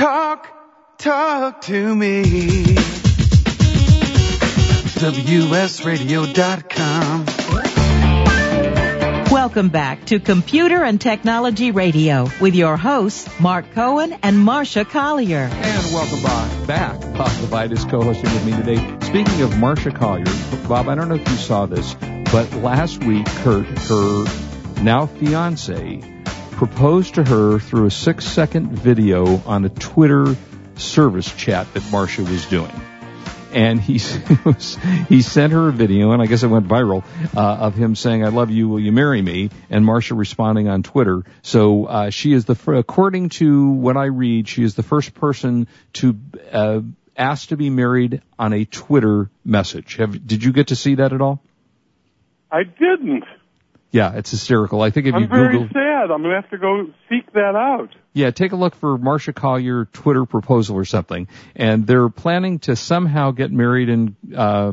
Talk, talk to me. WSRadio.com. Welcome back to Computer and Technology Radio with your hosts, Mark Cohen and Marsha Collier. And welcome back. Bob Levitus co-hosting with me today. Speaking of Marsha Collier, Bob, I don't know if you saw this, but last week, Kurt, her now fiance, proposed to her through a six second video on a Twitter service chat that Marsha was doing. And he, he sent her a video, and I guess it went viral, uh, of him saying, I love you, will you marry me? And Marsha responding on Twitter. So, uh, she is the, according to what I read, she is the first person to, uh, ask to be married on a Twitter message. Have, did you get to see that at all? I didn't. Yeah, it's hysterical. I think if I'm you very Google, I'm gonna have to go seek that out. yeah, take a look for Marsha Collier Twitter proposal or something, and they're planning to somehow get married and. Uh,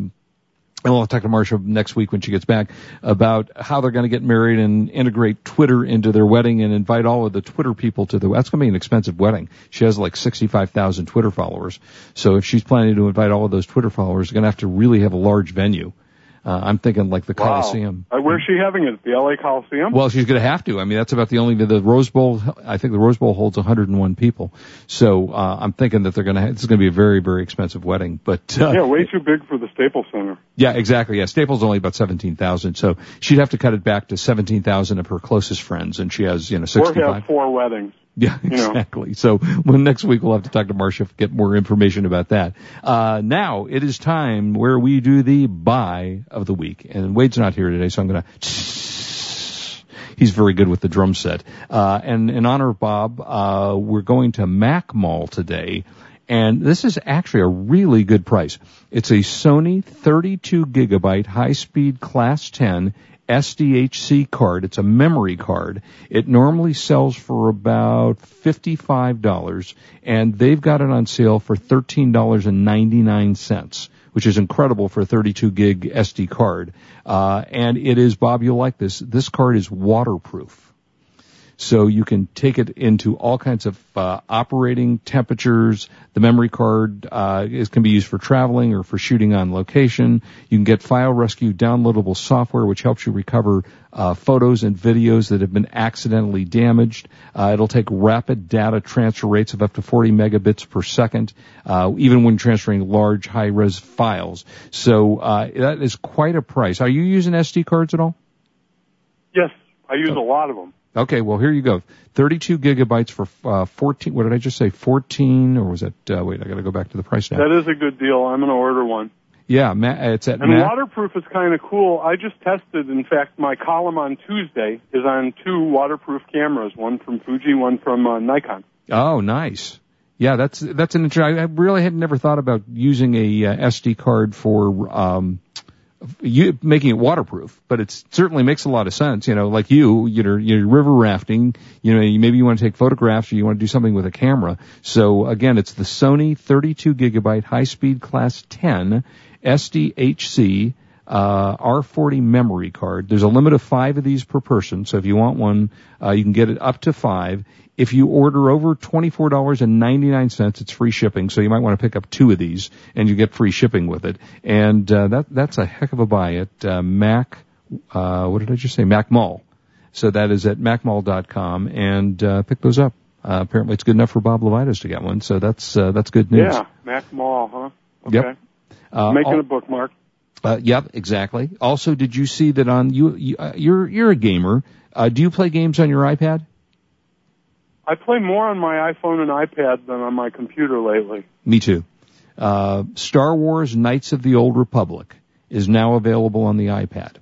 and we'll talk to Marsha next week when she gets back about how they're going to get married and integrate Twitter into their wedding and invite all of the Twitter people to the. That's going to be an expensive wedding. She has like 65,000 Twitter followers. So if she's planning to invite all of those Twitter followers, they're going to have to really have a large venue. Uh, I'm thinking like the Wow. Coliseum. Uh, where's she having it? The LA Coliseum? Well, she's going to have to. I mean, that's about the only the Rose Bowl. I think the Rose Bowl holds 101 people, so uh, I'm thinking that they're going to. It's going to be a very very expensive wedding. But uh, yeah, way too big for the Staples Center. yeah, exactly. Yeah, Staples only about 17,000, so she'd have to cut it back to 17,000 of her closest friends, and she has you know Or 65. have four weddings. Yeah, you know. exactly. So well, next week we'll have to talk to Marsha to get more information about that. Uh, now it is time where we do the buy of the week, and Wade's not here today, so I'm going to. He's very good with the drum set. Uh, and in honor of Bob, uh, we're going to Mac Mall today. And this is actually a really good price. It's a Sony 32 gigabyte high speed class 10 SDHC card. It's a memory card. It normally sells for about $55 and they've got it on sale for $13.99, which is incredible for a 32 gig SD card. Uh, and it is, Bob, you'll like this. This card is waterproof. So you can take it into all kinds of uh, operating temperatures. The memory card uh, is, can be used for traveling or for shooting on location. You can get File Rescue downloadable software, which helps you recover uh, photos and videos that have been accidentally damaged. Uh, it'll take rapid data transfer rates of up to 40 megabits per second, uh, even when transferring large high-res files. So uh, that is quite a price. Are you using SD cards at all? Yes, I use a lot of them. Okay, well here you go. 32 gigabytes for uh, 14. What did I just say? 14 or was that? Uh, wait, I got to go back to the price now. That is a good deal. I'm gonna order one. yeah, it's at And waterproof is kind of cool. I just tested. In fact, my column on Tuesday is on two waterproof cameras, one from Fuji, one from uh, Nikon. Oh, nice. Yeah, that's that's an interesting. I really had never thought about using a uh, SD card for um, you making it waterproof, but it certainly makes a lot of sense. You know, like you, you're, you're river rafting. You know, you, maybe you want to take photographs or you want to do something with a camera. So again, it's the Sony 32 gigabyte high speed class 10 SDHC uh, R40 memory card. There's a limit of five of these per person, so if you want one, uh, you can get it up to five. If you order over $24.99, it's free shipping, so you might want to pick up two of these, and you get free shipping with it. And uh, that that's a heck of a buy at uh, Mac. Uh, what did I just say? Mac Mall. So that is at macmall.com, and uh, pick those up. Uh, apparently, it's good enough for Bob Levitus to get one, so that's uh, that's good news. Yeah, Mac Mall, huh? Okay. Yep. Uh, Making al- a bookmark. Uh, yep, exactly. Also, did you see that on you? you uh, you're you're a gamer. Uh, do you play games on your iPad? I play more on my iPhone and iPad than on my computer lately. Me too. Uh, Star Wars: Knights of the Old Republic is now available on the iPad,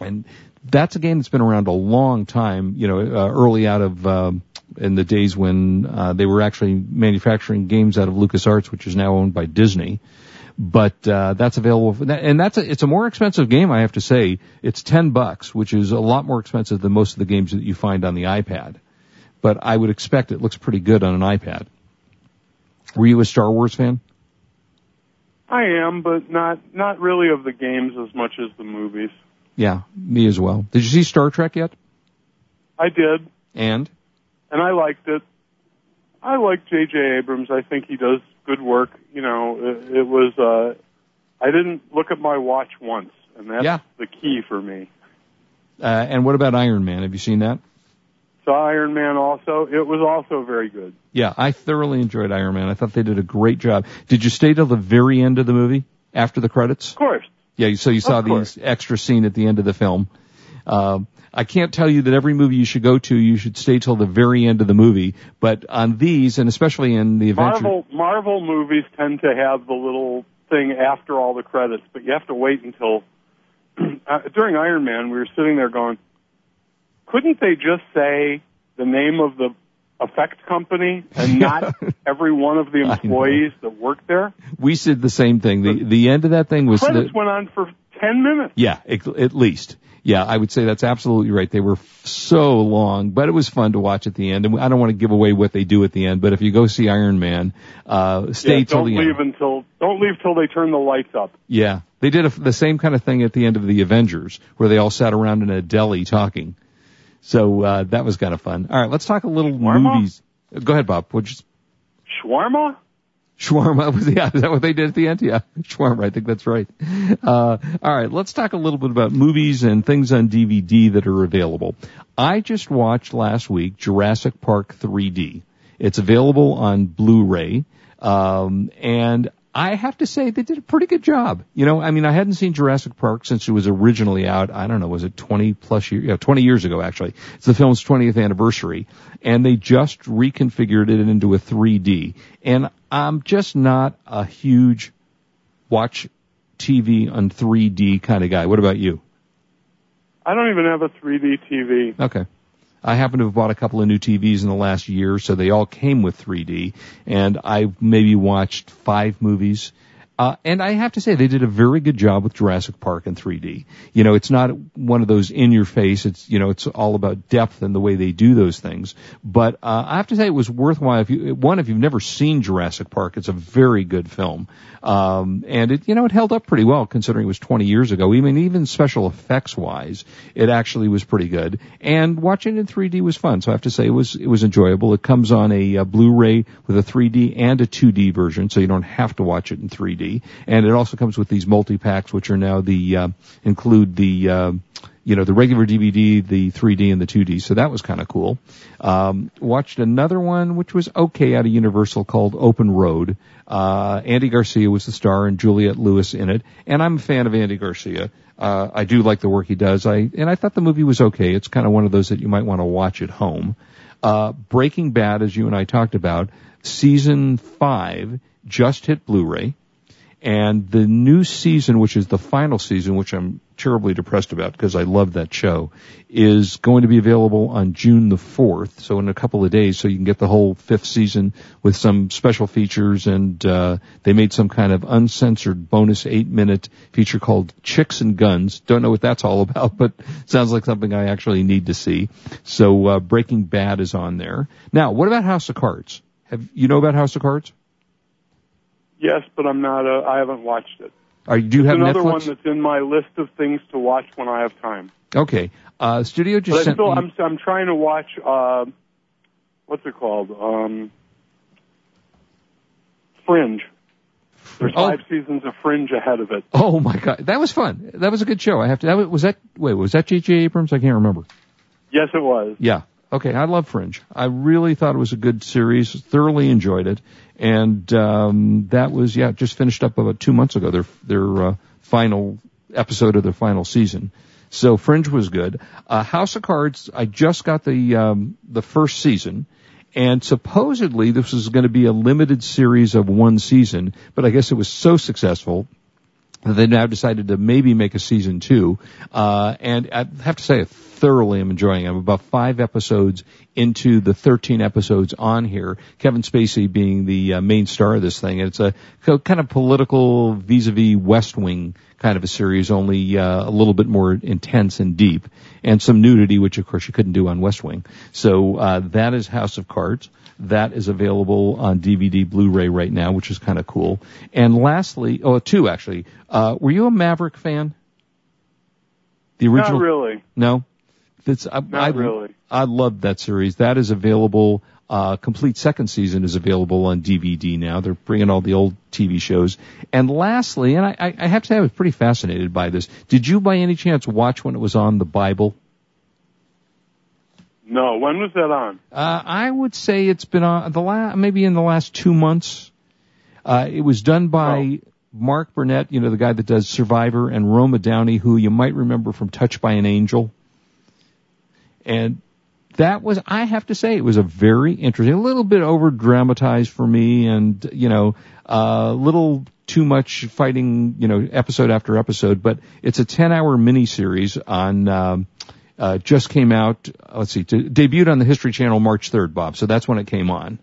and that's a game that's been around a long time. You know, uh, early out of um, in the days when uh, they were actually manufacturing games out of LucasArts, which is now owned by Disney. But uh, that's available, for that, and that's a, it's a more expensive game, I have to say. It's ten bucks, which is a lot more expensive than most of the games that you find on the iPad. But I would expect it looks pretty good on an iPad. Were you a Star Wars fan? I am, but not not really of the games as much as the movies. Yeah, me as well. Did you see Star Trek yet? I did, And and I liked it. I like J.J. Abrams. I think he does good work. You know, it, it was. uh I didn't look at my watch once, and that's Yeah. the key for me. Uh, and what about Iron Man? Have you seen that? Saw Iron Man also. It was also very good. Yeah, I thoroughly enjoyed Iron Man. I thought they did a great job. Did you stay till the very end of the movie after the credits? Of course. Yeah, you- so you saw the extra scene at the end of the film. Um, I can't tell you that every movie you should go to, you should stay till the very end of the movie. But on these, and especially in the adventure, Marvel Marvel movies tend to have the little thing after all the credits, but you have to wait until uh, during Iron Man we were sitting there going, couldn't they just say the name of the effect company and not every one of the employees that work there? we said the same thing. The the end of that thing was Credits the, went on for ten minutes. yeah, at least. Yeah, I would say that's absolutely right. They were f- so long, but it was fun to watch at the end. And I don't want to give away what they do at the end, but if you go see Iron Man, uh, stay Yeah, till don't the leave end. until don't leave till they turn the lights up. Yeah, they did a, the same kind of thing at the end of the Avengers, where they all sat around in a deli talking. So uh, that was kind of fun. All right, let's talk a little Shawarma? movies. Go ahead, Bob. What'd you, Shawarma? Shawarma was yeah, is that what they did at the end? Yeah, shawarma. I think that's right. Uh, all right, let's talk a little bit about movies and things on DVD that are available. I just watched last week Jurassic Park 3D. It's available on Blu-ray, um, and I have to say they did a pretty good job. You know, I mean, I hadn't seen Jurassic Park since it was originally out. I don't know, was it 20 plus years? Yeah, 20 years ago actually. It's the film's 20th anniversary, and they just reconfigured it into a 3D. And I'm just not a huge watch TV on 3D kind of guy. What about you? I don't even have a 3D TV. Okay. I happen to have bought a couple of new TVs in the last year, so they all came with 3D, and I maybe watched five movies. Uh, and I have to say, they did a very good job with Jurassic Park in 3D. You know, it's not one of those in your face. It's, you know, it's all about depth and the way they do those things. But, uh, I have to say it was worthwhile. If you, one, if you've never seen Jurassic Park, it's a very good film. Um, and it, you know, it held up pretty well considering it was 20 years ago. I mean, even special effects wise, it actually was pretty good. And watching it in 3D was fun. So I have to say it was, it was enjoyable. It comes on a, uh Blu-ray with a 3D and a 2D version, so you don't have to watch it in 3D. And it also comes with these multi-packs, which are now the, uh, include the, uh, you know, the regular DVD, the 3D and the 2D. So that was kind of cool. Um, watched another one, which was okay out of Universal called Open Road. Uh, Andy Garcia was the star and Juliette Lewis in it. And I'm a fan of Andy Garcia. Uh, I do like the work he does. I, and I thought the movie was okay. It's kind of one of those that you might want to watch at home. Uh, Breaking Bad, as you and I talked about, season five just hit Blu-ray. And the new season, which is the final season, which I'm terribly depressed about because I love that show, is going to be available on June the 4th. So in a couple of days, so you can get the whole fifth season with some special features and, uh, they made some kind of uncensored bonus eight minute feature called Chicks and Guns. Don't know what that's all about, but sounds like something I actually need to see. So, uh, Breaking Bad is on there. Now, what about House of Cards? Have, you know about House of Cards? Yes, but I'm not. A, I haven't watched it. Are do you It's have another Netflix? one that's in my list of things to watch when I have time. Okay. Uh, studio just But sent still, me. I'm I'm trying to watch. Uh, what's it called? Um, Fringe. There's Oh. five seasons of Fringe ahead of it. Oh my god, that was fun. That was a good show. I have to. That was, was that. Wait, was that J.J. Abrams? I can't remember. Yes, it was. Yeah. Okay, I love Fringe. I really thought it was a good series. Thoroughly enjoyed it, and um, that was yeah, just finished up about two months ago. Their their uh, final episode of their final season. So Fringe was good. Uh, House of Cards. I just got the um, the first season, and supposedly this was going to be a limited series of one season. But I guess it was so successful they now decided to maybe make a season two. Uh, and I have to say, I thoroughly am enjoying it. I'm about five episodes into the 13 episodes on here. Kevin Spacey being the uh, main star of this thing. It's a kind of political vis-a-vis West Wing kind of a series, only uh, a little bit more intense and deep, and some nudity, which of course you couldn't do on West Wing. So uh, that is House of Cards. That is available on DVD, Blu-ray right now, which is kind of cool. And lastly, oh, two actually. Uh, were you a Maverick fan? The original? Not really. No. That's I, Not I, really. I loved that series. That is available uh, complete second season is available on DVD now. They're bringing all the old TV shows. And lastly, and I, I have to say I was pretty fascinated by this. Did you by any chance watch when it was on the Bible? No. When was that on? Uh, I would say it's been on the last, maybe in the last two months. Uh, it was done by oh. Mark Burnett, you know, the guy that does Survivor, and Roma Downey, who you might remember from Touched by an Angel. And that was, I have to say, it was a very interesting, a little bit over dramatized for me and, you know, a uh, little too much fighting, you know, episode after episode, but it's a 10 hour miniseries on, um, uh, just came out, let's see, to, debuted on the History Channel March 3rd, Bob, so that's when it came on.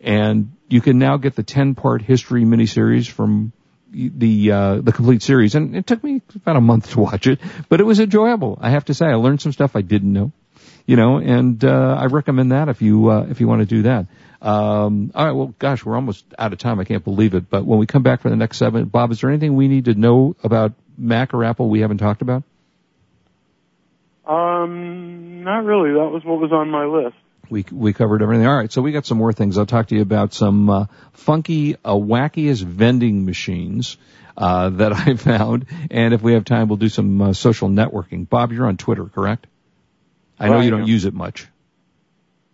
And you can now get the 10 part history miniseries from the uh, the complete series, and it took me about a month to watch it, but it was enjoyable. I have to say, I learned some stuff I didn't know you know, and uh, I recommend that if you uh, if you want to do that. Um, all right, well, gosh, we're almost out of time. I can't believe it. But when we come back for the next seven, Bob, is there anything we need to know about Mac or Apple we haven't talked about? Um, not really. That was what was on my list. We we covered everything. All right, so we got some more things. I'll talk to you about some uh, funky, uh, wackiest vending machines uh, that I found, and if we have time, we'll do some uh, social networking. Bob, you're on Twitter, correct? I know you don't use it much.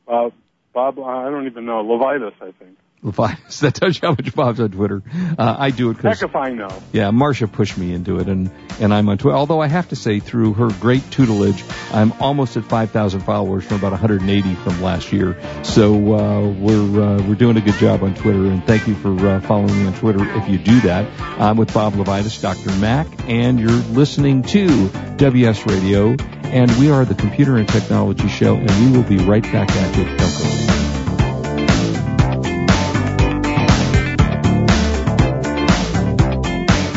Uh, Bob, I don't even know. Levitus, I think. Levitus. That tells you how much Bob's on Twitter. Uh, I do it because. Heck if I know. Yeah, Marsha pushed me into it, and and I'm on Twitter. Although I have to say, through her great tutelage, I'm almost at 5,000 followers from about 180 from last year. So uh, we're uh, we're doing a good job on Twitter, and thank you for uh, following me on Twitter if you do that. I'm with Bob Levitus, Dr. Mac, and you're listening to WS Radio and we are the Computer and Technology Show, and we will be right back at you. Don't go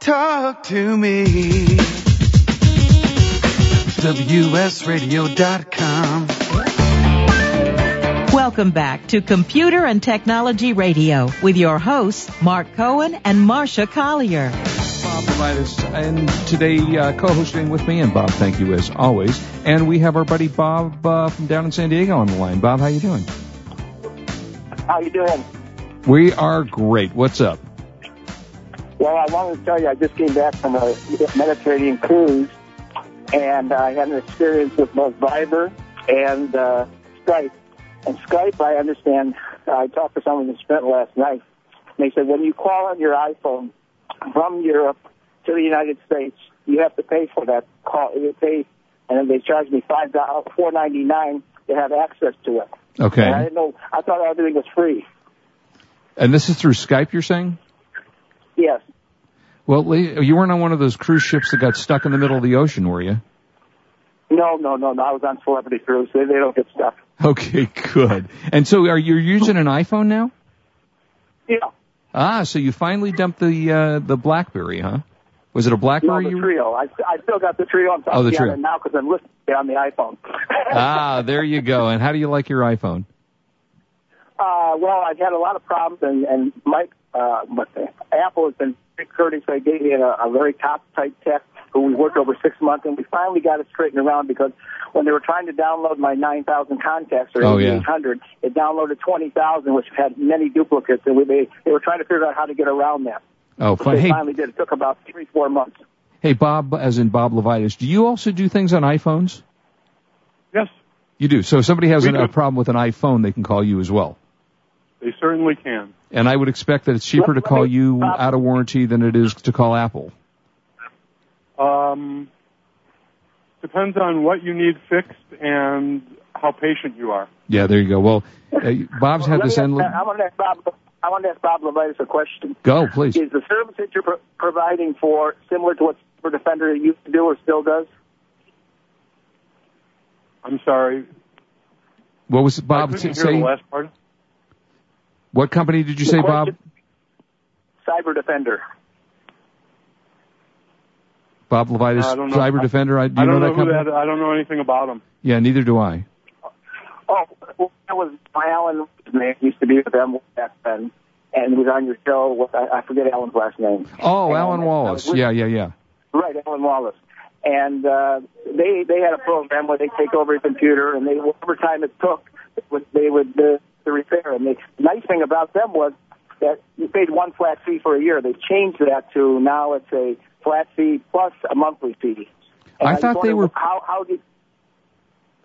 Talk to me. WSRadio.com. Welcome back to Computer and Technology Radio with your hosts, Mark Cohen and Marsha Collier. Bob Levitus, and today uh, co-hosting with me, and Bob, thank you as always. And we have our buddy Bob uh, from down in San Diego on the line. Bob, how you doing? How you doing? We are great. What's up? Well, I wanted to tell you, I just came back from a Mediterranean cruise, and I had an experience with both Viber and uh, Skype. And Skype, I understand, I talked to someone in Sprint last night, and they said when you call on your iPhone from Europe to the United States, you have to pay for that call. You pay, and then they charged me five dollars, four ninety nine to have access to it. Okay. And I didn't know. I thought everything was free. And this is through Skype, you're saying? Yes. Well, Lee, you weren't on one of those cruise ships that got stuck in the middle of the ocean, were you? No, no, no, no. I was on Celebrity Cruise. They, they don't get stuck. Okay, good. And so, are you using an iPhone now? Yeah. Ah, so you finally dumped the uh, the BlackBerry, huh? Was it a BlackBerry? No, the you... Treo. I, I still got the Treo. I'm Oh, the Treo. now because I'm listening on the iPhone. ah, there you go. And how do you like your iPhone? Uh, well, I've had a lot of problems, and and Mike, uh, but Apple has been very courteous. They gave me a, a very top type tech who we worked over six months, and we finally got it straightened around because when they were trying to download my 9,000 contacts or Oh, yeah. it downloaded 20,000, which had many duplicates, and we, they they were trying to figure out how to get around that. Oh, fun. they Hey, finally did. It took about three, four months. hey, Bob, as in Bob Levitus, do you also do things on iPhones? Yes, You do. So if somebody has an, do. a problem with an iPhone, they can call you as well. They certainly can. And I would expect that it's cheaper to Let- let call you Bob- out of warranty than it is to call Apple. Um, depends on what you need fixed and how patient you are. Yeah, there you go. Well, uh, Bob's had Let this me endless. I want to ask Bob. I want to ask Bob Levitus a question. Go, please. Is the service that you're pro- providing for similar to what Cyber Defender used to do or still does? I'm sorry. What was it, I Bob? couldn't t- hear say the last part. What company did you say, Bob? Cyber Defender. Bob don't. Cyber Defender. I, do you I don't know, know, that company? that. I don't know anything about them. Yeah, neither do I. Oh, well, that was Alan. Name used to be with them back then, and was on your show. What I, I forget Alan's last name. Oh, And Alan Wallace. was with- Yeah, yeah, yeah. Right, Alan Wallace. And uh, they they had a program where they take over your computer, and they whatever time it took, would- they would uh, the repair. And the nice thing about them was that you paid one flat fee for a year. They changed that to now it's a flat fee plus a monthly fee. And I just thought they were- how how did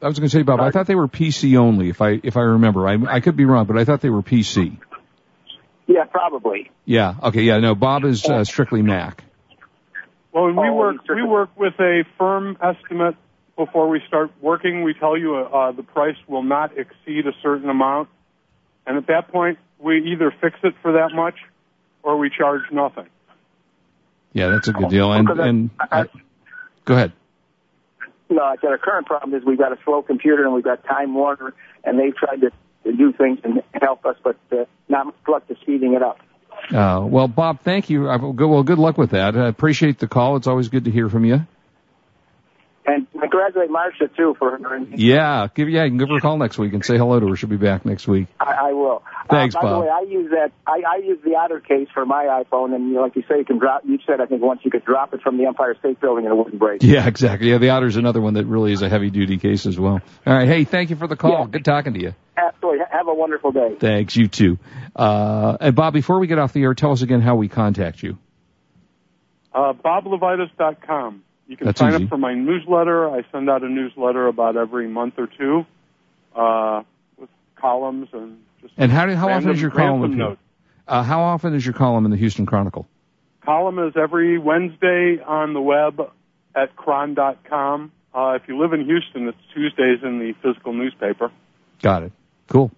I was going to say, Bob. I thought they were PC only. If I if I remember, I I could be wrong, but I thought they were PC. yeah probably Yeah. Okay. Yeah. No. Bob is uh, strictly Mac. Well, we Oh, work, we work with a firm estimate before we start working. We tell you uh, the price will not exceed a certain amount, and at that point, we either fix it for that much, or we charge nothing. Yeah, that's a good deal. And Because I- and I- uh, go ahead. No, I said our current problem is we've got a slow computer and we've got Time Warner, and they've tried to, to do things and help us, but uh, not much luck to speeding it up. Uh, well, Bob, thank you. Uh, Well, good luck with that. I appreciate the call. It's always good to hear from you. And congratulate Marsha too for her. Yeah, give yeah, you can give her a call next week and say hello to her. She'll be back next week. I, I will. Thanks, uh, by Bob. the way, I use that. I, I use the Otter case for my iPhone, and you know, like you say, you can drop. You said I think once you could drop it from the Empire State Building and it wouldn't break. Yeah, exactly. Yeah, the Otter's another one that really is a heavy duty case as well. All right. Hey, thank you for the call. Yeah. Good talking to you. Absolutely. Have a wonderful day. Thanks. You too. Uh, and Bob, before we get off the air, tell us again how we contact you. Uh, BobLevitus.com. You can That's sign easy. up for my newsletter. I send out a newsletter about every month or two uh, with columns and just And how do, how often is your column notes. Uh, how often is your column in the Houston Chronicle? Column is every Wednesday on the web at chron.com. Uh, if you live in Houston, it's Tuesdays in the physical newspaper. Got it. Cool.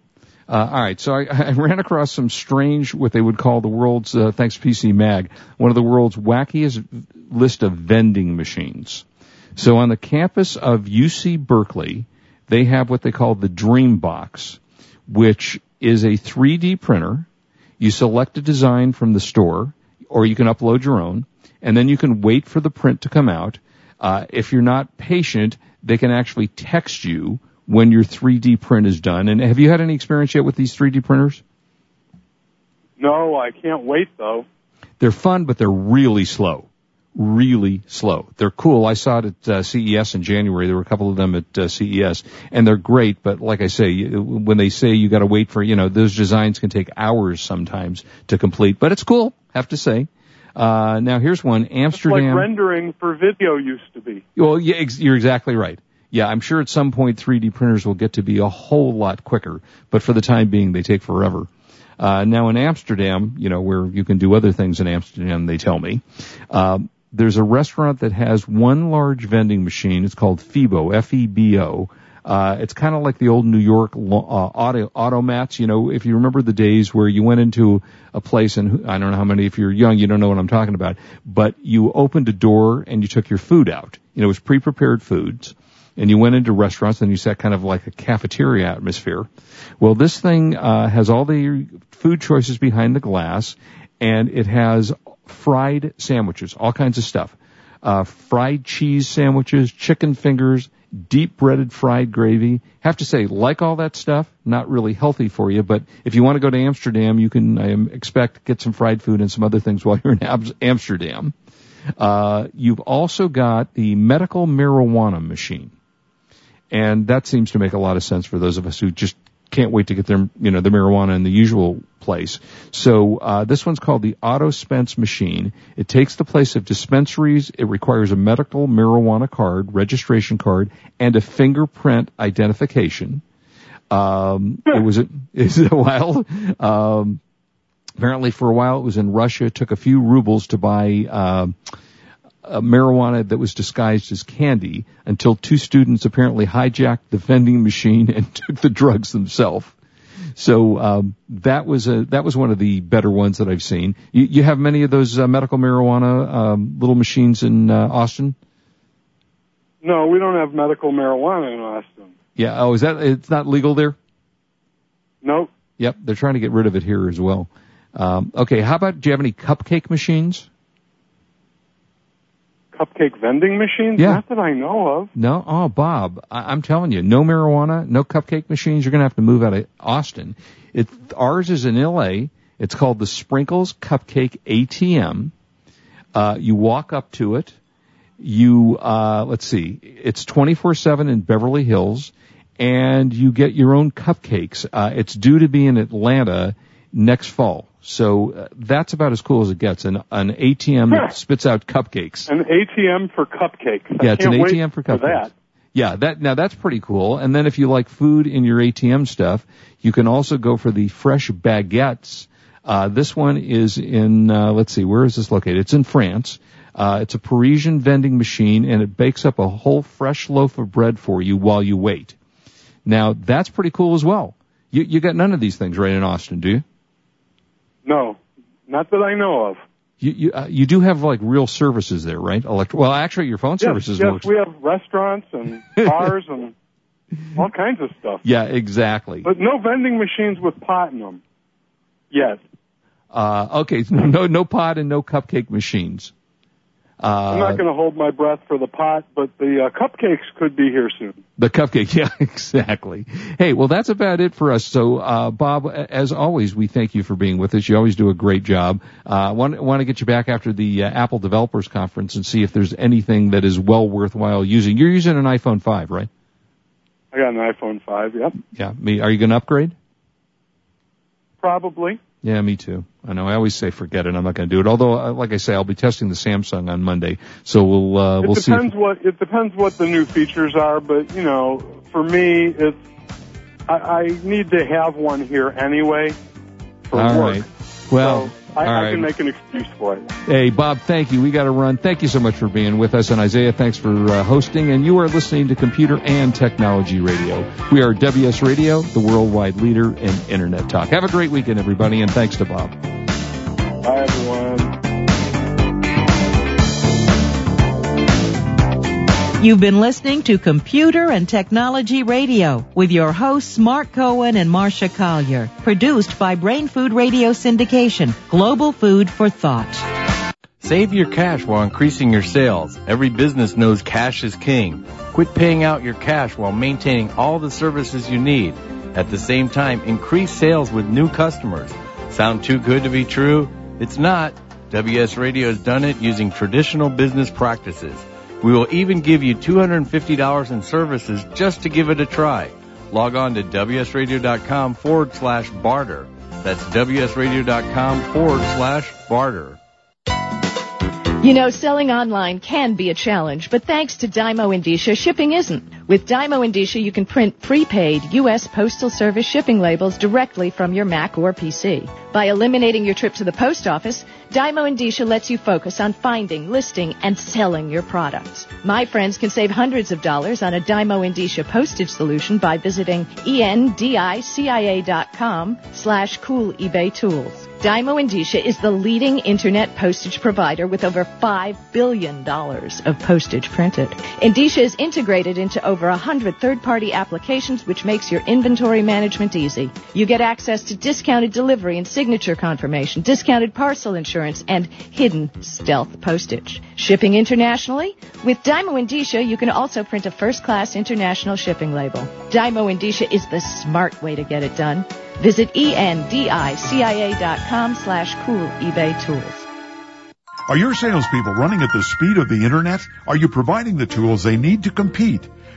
Uh, all right, so I, I, ran across some strange, what they would call the world's, uh, thanks PC Mag, one of the world's wackiest list of vending machines. So on the campus of UC Berkeley, they have what they call the Dream Box, which is a 3D printer. You select a design from the store, or you can upload your own, and then you can wait for the print to come out. Uh, if you're not patient, they can actually text you when your 3D print is done. And have you had any experience yet with these 3D printers? No, I can't wait though. They're fun, but they're really slow. Really slow. They're cool. I saw it at uh, CES in January. There were a couple of them at uh, CES, and they're great. But like I say, when they say you got to wait for, you know, those designs can take hours sometimes to complete. But it's cool, have to say. Uh, now here's one, Amsterdam. It's like rendering for video used to be. Well, yeah, ex- you're exactly right yeah, I'm sure at some point 3D printers will get to be a whole lot quicker, but for the time being, they take forever. Uh, now in Amsterdam, you know, where you can do other things in Amsterdam, they tell me, uh, there's a restaurant that has one large vending machine. It's called Febo, F-E-B-O. Uh, it's kind of like the old New York uh, auto, automats. You know, if you remember the days where you went into a place and I don't know how many, if you're young, you don't know what I'm talking about, but you opened a door and you took your food out. You know, it was pre-prepared foods and you went into restaurants and you sat kind of like a cafeteria atmosphere. Well, this thing uh, has all the food choices behind the glass, and it has fried sandwiches, all kinds of stuff. Uh, fried cheese sandwiches, chicken fingers, deep breaded fried gravy. Have to say, like all that stuff, not really healthy for you, but if you want to go to Amsterdam, you can, I expect, get some fried food and some other things while you're in Amsterdam. Uh, you've also got the medical marijuana machine. And that seems to make a lot of sense for those of us who just can't wait to get their, you know, the marijuana in the usual place. So, uh, this one's called the Auto-Spense machine. It takes the place of dispensaries. It requires a medical marijuana card, registration card, and a fingerprint identification. Um, it was a, is it? Um, apparently for a while it was in Russia. It took a few rubles to buy, uh, uh, marijuana that was disguised as candy until two students apparently hijacked the vending machine and took the drugs themselves. So um, that was a that was one of the better ones that I've seen. You, you have many of those uh, medical marijuana um, little machines in uh, Austin. No, we don't have medical marijuana in Austin. Yeah. Oh, is that it's not legal there? Nope. Yep, they're trying to get rid of it here as well. Um, okay, how about do you have any cupcake machines? Cupcake vending machines? Yeah. Not that I know of. No? Oh, Bob, I- am telling you, no marijuana, no cupcake machines. You're going to have to move out of Austin. It, ours is in LA. It's called the Sprinkles Cupcake ATM. Uh, you walk up to it. You, uh, let's see, it's 24-7 in Beverly Hills and you get your own cupcakes. Uh, it's due to be in Atlanta next fall. So uh, that's about as cool as it gets. An, an ATM that spits out cupcakes. An ATM for cupcakes. Yeah, it's an ATM for cupcakes. For that. Yeah, that now that's pretty cool. And then if you like food in your ATM stuff, you can also go for the fresh baguettes. Uh, this one is in uh, let's see, where is this located? It's in France. Uh, it's a Parisian vending machine, and it bakes up a whole fresh loaf of bread for you while you wait. Now that's pretty cool as well. You you got none of these things right in Austin, do you? No, not that I know of. You you, uh, you do have like real services there, right? Elect- well, actually, your phone yes, services. Yes, works. we have restaurants and bars and all kinds of stuff. Yeah, exactly. But no vending machines with pot in them yet. Uh, okay, no no pot and no cupcake machines. Uh, I'm not going to hold my breath for the pot, but the uh, cupcakes could be here soon. The cupcake, yeah, exactly. Hey, well, that's about it for us. So, uh, Bob, as always, we thank you for being with us. You always do a great job. Uh, want want to get you back after the uh, Apple Developers Conference and see if there's anything that is well worthwhile using. You're using an iPhone 5, right? I got an iPhone 5. Yep. Yeah. Me. Are you going to upgrade? Probably. Yeah, me too. I know. I always say forget it. I'm not going to do it. Although, uh, like I say, I'll be testing the Samsung on Monday, so we'll uh, we'll see. It depends what it depends what the new features are, but you know, for me, it's I, I need to have one here anyway for All work. right. Well, so I, All I right. can make an excuse for it. Hey, Bob, thank you. We got to run. Thank you so much for being with us. And Isaiah, thanks for uh, hosting. And you are listening to Computer and Technology Radio. We are WS Radio, the worldwide leader in Internet talk. Have a great weekend, everybody, and thanks to Bob. Bye, everyone. You've been listening to Computer and Technology Radio with your hosts Mark Cohen and Marsha Collier. Produced by Brain Food Radio Syndication, Global Food for Thought. Save your cash while increasing your sales. Every business knows cash is king. Quit paying out your cash while maintaining all the services you need. At the same time, increase sales with new customers. Sound too good to be true? It's not. WS Radio has done it using traditional business practices. We will even give you $250 in services just to give it a try. Log on to WSRadio.com forward slash barter. That's WSRadio.com forward slash barter. You know, selling online can be a challenge, but thanks to Dymo Endicia, shipping isn't. With Dymo Endicia, you can print prepaid U.S. Postal Service shipping labels directly from your Mac or PC. By eliminating your trip to the post office, Dymo Endicia lets you focus on finding, listing, and selling your products. My friends can save hundreds of dollars on a Dymo Endicia postage solution by visiting endicia.com slash cool eBay tools. Dymo Endicia is the leading internet postage provider with over $5 billion of postage printed. Endicia is integrated into over 100 third-party applications which makes your inventory management easy. You get access to discounted delivery and signature confirmation, discounted parcel insurance, and hidden stealth postage. Shipping internationally? With Dymo Endicia, you can also print a first-class international shipping label. Dymo Endicia is the smart way to get it done. Visit endicia.com slash cool eBay tools. Are your salespeople running at the speed of the internet? Are you providing the tools they need to compete?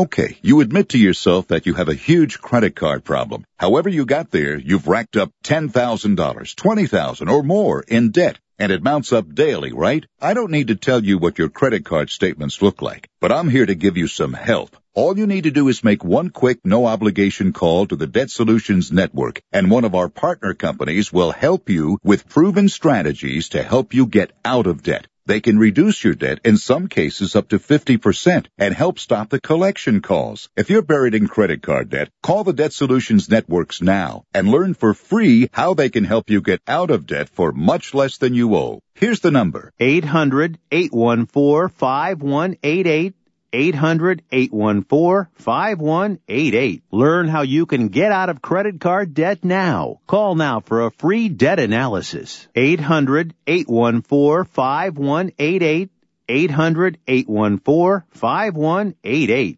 Okay, you admit to yourself that you have a huge credit card problem. However you got there, you've racked up $10,000, $20,000 or more in debt. And it mounts up daily, right? I don't need to tell you what your credit card statements look like, but I'm here to give you some help. All you need to do is make one quick, no obligation call to the Debt Solutions Network, and one of our partner companies will help you with proven strategies to help you get out of debt. They can reduce your debt in some cases up to 50% and help stop the collection calls. If you're buried in credit card debt, call the Debt Solutions Networks now and learn for free how they can help you get out of debt for much less than you owe. Here's the number. 800-814-5188. 800-814-5188. Learn how you can get out of credit card debt now. Call now for a free debt analysis. 800-814-5188. 800-814-5188.